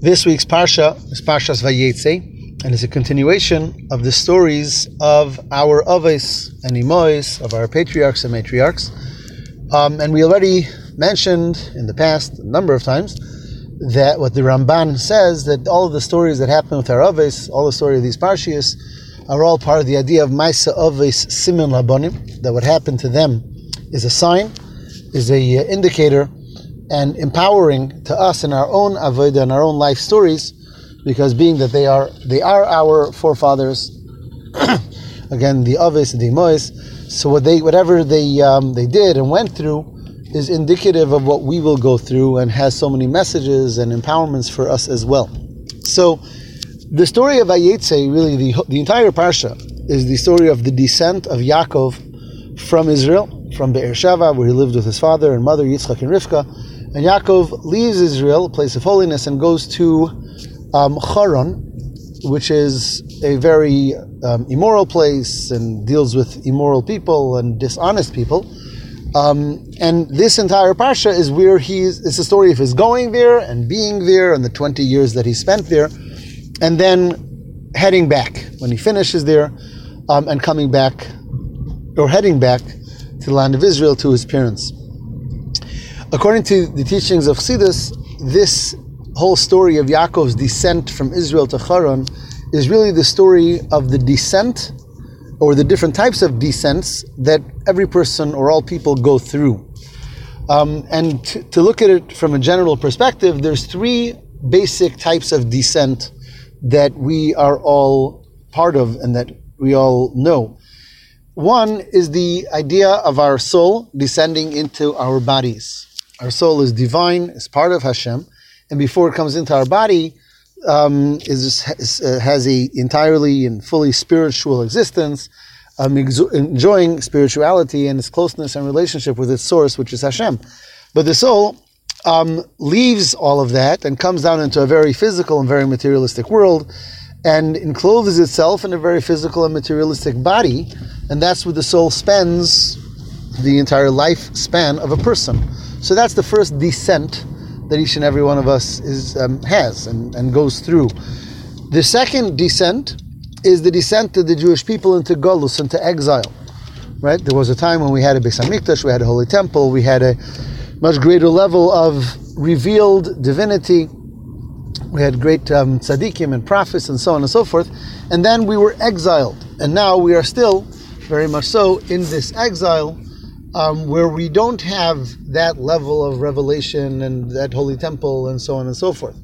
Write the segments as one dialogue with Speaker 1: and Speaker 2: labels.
Speaker 1: This week's Parsha is Parshas Vayetze, and it's a continuation of the stories of our Aves and Imois, of our patriarchs and matriarchs. Um, and we already mentioned in the past a number of times that what the Ramban says that all of the stories that happen with our Aves, all the story of these Parshias, are all part of the idea of Maisa Aves Simen Labonim, that what happened to them is a sign, is a uh, indicator and empowering to us in our own avodah and our own life stories, because being that they are they are our forefathers, again the Aves and the Mois, so what they whatever they um, they did and went through is indicative of what we will go through and has so many messages and empowerments for us as well. So the story of Vayetze, really the the entire parsha, is the story of the descent of Yaakov from Israel, from Be'er Sheva, where he lived with his father and mother Yitzchak and Rivka and Yaakov leaves Israel, a place of holiness, and goes to um, Haran, which is a very um, immoral place and deals with immoral people and dishonest people. Um, and this entire parsha is where he's, it's a story of his going there and being there and the 20 years that he spent there, and then heading back when he finishes there um, and coming back or heading back to the land of Israel to his parents. According to the teachings of Chassidus, this whole story of Yaakov's descent from Israel to Haran is really the story of the descent or the different types of descents that every person or all people go through. Um, and to, to look at it from a general perspective, there's three basic types of descent that we are all part of and that we all know. One is the idea of our soul descending into our bodies. Our soul is divine, is part of Hashem, and before it comes into our body, um, is, is uh, has a entirely and fully spiritual existence, um, enjoying spirituality and its closeness and relationship with its source, which is Hashem. But the soul um, leaves all of that and comes down into a very physical and very materialistic world, and encloses itself in a very physical and materialistic body, and that's where the soul spends the entire lifespan of a person. So that's the first descent that each and every one of us is um, has and, and goes through. The second descent is the descent of the Jewish people into Golus, into exile. Right? There was a time when we had a Beis Hamikdash, we had a holy temple, we had a much greater level of revealed divinity. We had great um, tzaddikim and prophets and so on and so forth. And then we were exiled. And now we are still, very much so, in this exile um, where we don't have that level of revelation and that holy temple and so on and so forth.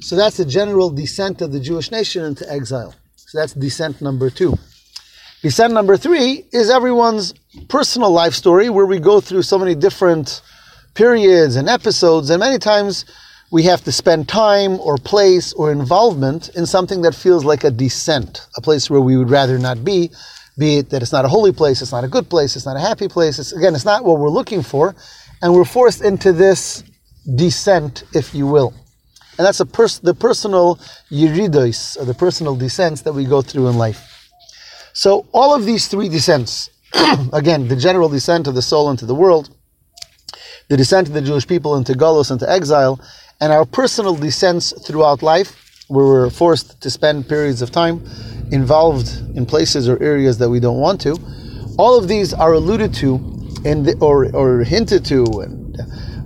Speaker 1: So that's the general descent of the Jewish nation into exile. So that's descent number two. Descent number three is everyone's personal life story where we go through so many different periods and episodes, and many times we have to spend time or place or involvement in something that feels like a descent, a place where we would rather not be, be it that it's not a holy place, it's not a good place, it's not a happy place. It's, again, it's not what we're looking for, and we're forced into this descent, if you will. And that's pers- the personal yiridos, or the personal descents that we go through in life. So all of these three descents, again, the general descent of the soul into the world, the descent of the Jewish people into Golos, into exile, and our personal descents throughout life, where we're forced to spend periods of time involved in places or areas that we don't want to. All of these are alluded to and or, or hinted to and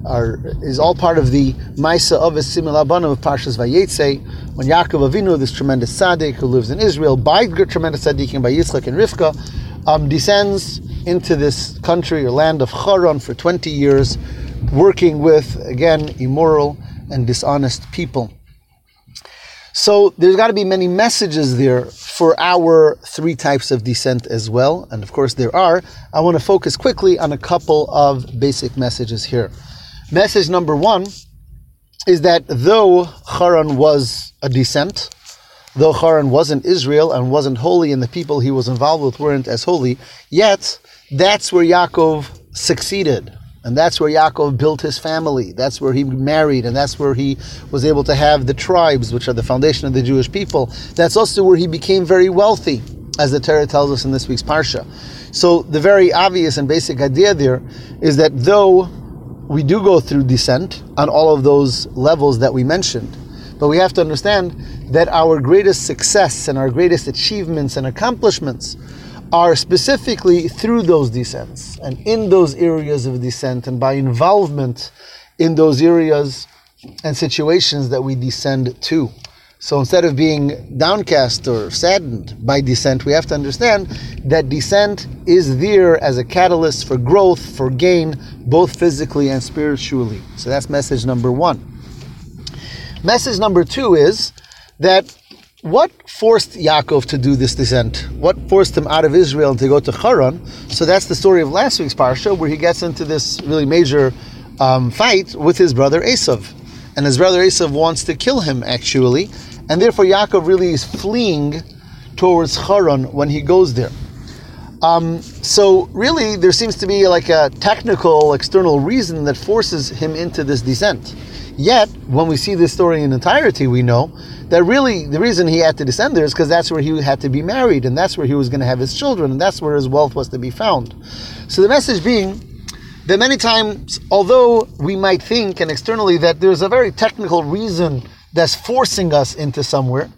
Speaker 1: are is all part of the Maisa of Simen Labonim of Parshas Vayetze, when Yaakov Avinu, this tremendous tzaddik who lives in Israel, by tremendous tzaddikim, by Yitzchak and Rivka, um, descends into this country or land of Haran for 20 years, working with, again, immoral and dishonest people. So there's got to be many messages there for our three types of descent as well. And of course, there are. I want to focus quickly on a couple of basic messages here. Message number one is that though Haran was a descent, though Haran wasn't Israel and wasn't holy, and the people he was involved with weren't as holy, yet that's where Yaakov succeeded. And that's where Yaakov built his family. That's where he married, and that's where he was able to have the tribes, which are the foundation of the Jewish people. That's also where he became very wealthy, as the Torah tells us in this week's Parsha. So the very obvious and basic idea there is that though we do go through descent on all of those levels that we mentioned, but we have to understand that our greatest success and our greatest achievements and accomplishments are specifically through those descents and in those areas of descent and by involvement in those areas and situations that we descend to. So instead of being downcast or saddened by descent, we have to understand that descent is there as a catalyst for growth, for gain, both physically and spiritually. So that's message number one. Message number two is that what forced Yaakov to do this descent? What forced him out of Israel and to go to Haran? So that's the story of last week's parsha, where he gets into this really major um, fight with his brother Esav, and his brother Esav wants to kill him actually, and therefore Yaakov really is fleeing towards Haran when he goes there. Um, so really, there seems to be like a technical external reason that forces him into this descent. Yet, when we see this story in entirety, we know that really the reason he had to descend there is because that's where he had to be married, and that's where he was going to have his children, and that's where his wealth was to be found. So the message being that many times, although we might think and externally that there's a very technical reason that's forcing us into somewhere.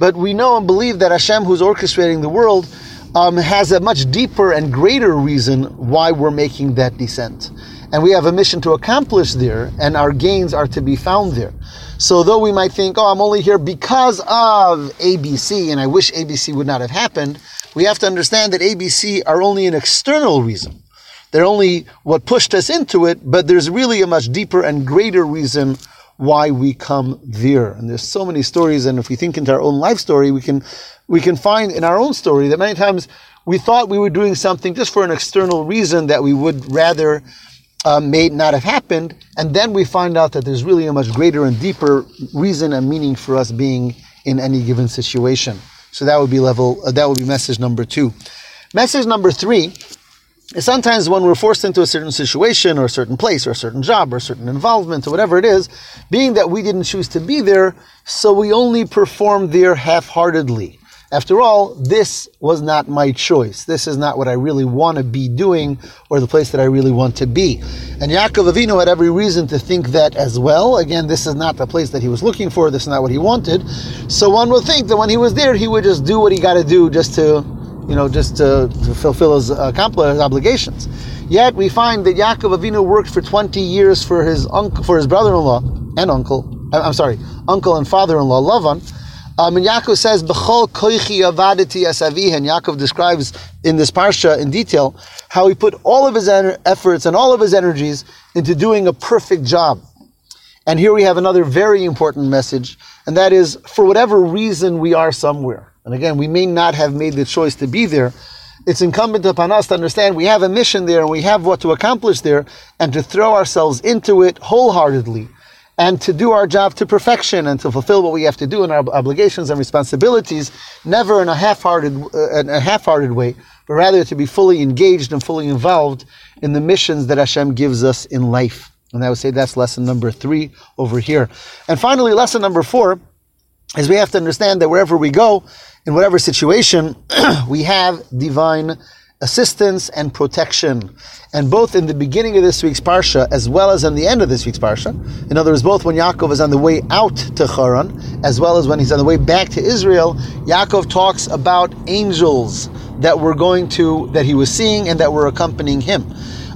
Speaker 1: But we know and believe that Hashem, who's orchestrating the world, um, has a much deeper and greater reason why we're making that descent. And we have a mission to accomplish there, and our gains are to be found there. So, though we might think, oh, I'm only here because of ABC, and I wish ABC would not have happened, we have to understand that ABC are only an external reason. They're only what pushed us into it, but there's really a much deeper and greater reason why we come there. And there's so many stories, and if we think into our own life story, we can we can find in our own story that many times we thought we were doing something just for an external reason that we would rather uh, may not have happened, and then we find out that there's really a much greater and deeper reason and meaning for us being in any given situation. So that would be level. Uh, that would be message number two. Message number three is sometimes when we're forced into a certain situation or a certain place or a certain job or a certain involvement or whatever it is, being that we didn't choose to be there, so we only perform there half-heartedly. After all, this was not my choice. This is not what I really want to be doing or the place that I really want to be. And Yaakov Avinu had every reason to think that as well. Again, this is not the place that he was looking for. This is not what he wanted. So one would think that when he was there, he would just do what he got to do just to you know, just to, to fulfill his, uh, his obligations. Yet we find that Yaakov Avinu worked for 20 years for his uncle, for his brother-in-law and uncle. I'm sorry, uncle and father-in-law Lavan. Um, and Yaakov says, "B'chol koichi avaditi asavi." And Yaakov describes in this parsha in detail how he put all of his efforts and all of his energies into doing a perfect job. And here we have another very important message, and that is, for whatever reason we are somewhere and again, we may not have made the choice to be there. It's incumbent upon us to understand we have a mission there and we have what to accomplish there and to throw ourselves into it wholeheartedly and to do our job to perfection and to fulfill what we have to do in our obligations and responsibilities, never in a half-hearted, uh, in a half-hearted way, but rather to be fully engaged and fully involved in the missions that Hashem gives us in life. And I would say that's lesson number three over here. And finally, lesson number four is we have to understand that wherever we go, in whatever situation, we have divine assistance and protection. And both in the beginning of this week's Parsha as well as in the end of this week's Parsha, in other words, both when Yaakov is on the way out to Haran as well as when he's on the way back to Israel, Yaakov talks about angels that were going to, that he was seeing and that were accompanying him.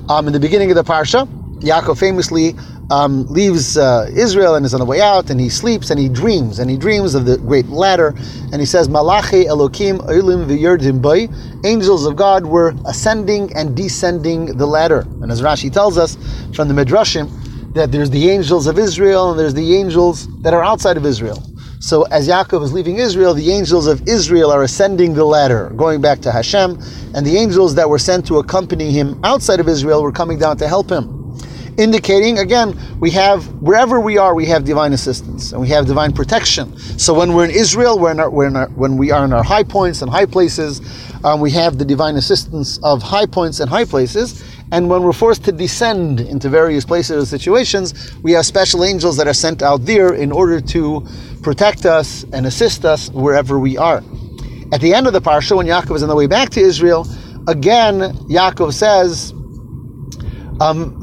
Speaker 1: Um, in the beginning of the Parsha, Yaakov famously um, leaves uh, Israel and is on the way out, and he sleeps and he dreams, and he dreams of the great ladder, and he says, Malachi Elokim Olim v'yerdim bay, angels of God were ascending and descending the ladder. And as Rashi tells us from the Midrashim, that there's the angels of Israel and there's the angels that are outside of Israel. So as Yaakov is leaving Israel, the angels of Israel are ascending the ladder, going back to Hashem, and the angels that were sent to accompany him outside of Israel were coming down to help him indicating again we have wherever we are we have divine assistance and we have divine protection. So when we're in israel we're in our, we're in our, when we are in our high points and high places um, we have the divine assistance of high points and high places. And when we're forced to descend into various places or situations we have special angels that are sent out there in order to protect us and assist us wherever we are. At the end of the parsha when yaakov is on the way back to israel again yaakov says um,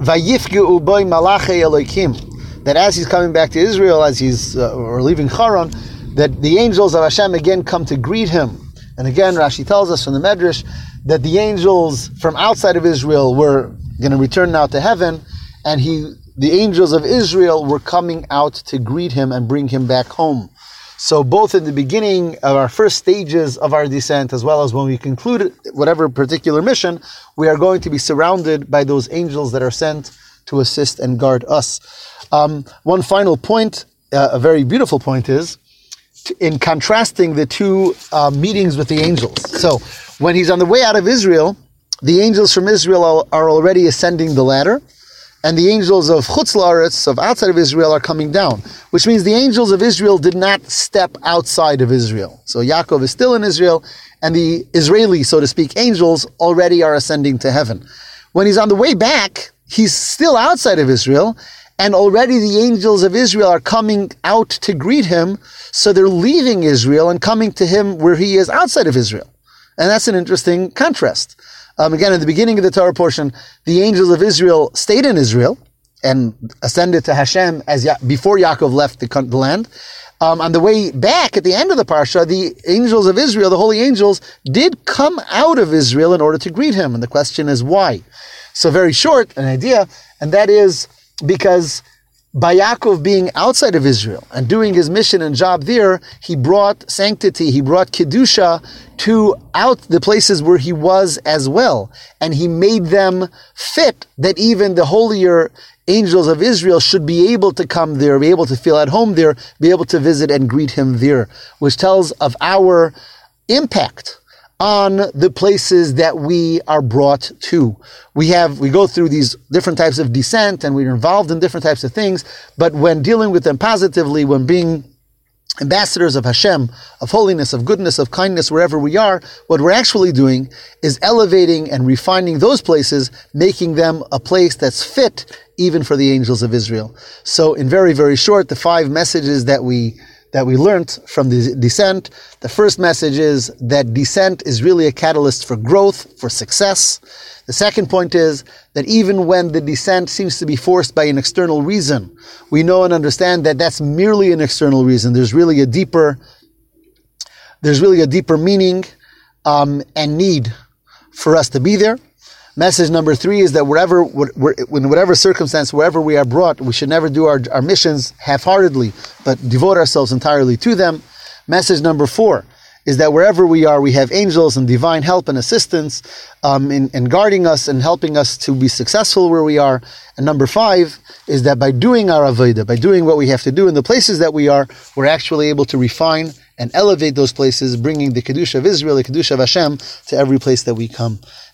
Speaker 1: that as he's coming back to Israel, as he's uh, or leaving Haran, that the angels of Hashem again come to greet him. And again, Rashi tells us from the Medrash that the angels from outside of Israel were going to return now to heaven, and he, the angels of Israel, were coming out to greet him and bring him back home. So both in the beginning of our first stages of our descent, as well as when we conclude whatever particular mission, we are going to be surrounded by those angels that are sent to assist and guard us. Um, one final point, uh, a very beautiful point, is in contrasting the two uh, meetings with the angels. So when he's on the way out of Israel, the angels from Israel are already ascending the ladder and the angels of Chutz La'aretz, of outside of Israel, are coming down, which means the angels of Israel did not step outside of Israel. So Yaakov is still in Israel, and the Israeli, so to speak, angels already are ascending to heaven. When he's on the way back, he's still outside of Israel, and already the angels of Israel are coming out to greet him, so they're leaving Israel and coming to him where he is outside of Israel. And that's an interesting contrast. Um, again, in the beginning of the Torah portion, the angels of Israel stayed in Israel and ascended to Hashem as ya- before Yaakov left the, the land. Um, on the way back at the end of the parsha, the angels of Israel, the holy angels, did come out of Israel in order to greet him. And the question is why? So, very short, an idea, and that is because by Yaakov being outside of Israel and doing his mission and job there, he brought sanctity, he brought Kedusha to out the places where he was as well. And he made them fit that even the holier angels of Israel should be able to come there, be able to feel at home there, be able to visit and greet him there, which tells of our impact on the places that we are brought to. We have, we go through these different types of descent and we're involved in different types of things, but when dealing with them positively, when being ambassadors of Hashem, of holiness, of goodness, of kindness, wherever we are, what we're actually doing is elevating and refining those places, making them a place that's fit even for the angels of Israel. So in very, very short, the five messages that we that we learned from the descent. The first message is that descent is really a catalyst for growth, for success. The second point is that even when the descent seems to be forced by an external reason, we know and understand that that's merely an external reason. There's really a deeper, there's really a deeper meaning um, and need for us to be there. Message number three is that wherever, in whatever circumstance, wherever we are brought, we should never do our, our missions half-heartedly, but devote ourselves entirely to them. Message number four is that wherever we are, we have angels and divine help and assistance um, in, in guarding us and helping us to be successful where we are. And number five is that by doing our avodah, by doing what we have to do in the places that we are, we're actually able to refine and elevate those places, bringing the Kedusha of Israel, the Kedusha of Hashem, to every place that we come.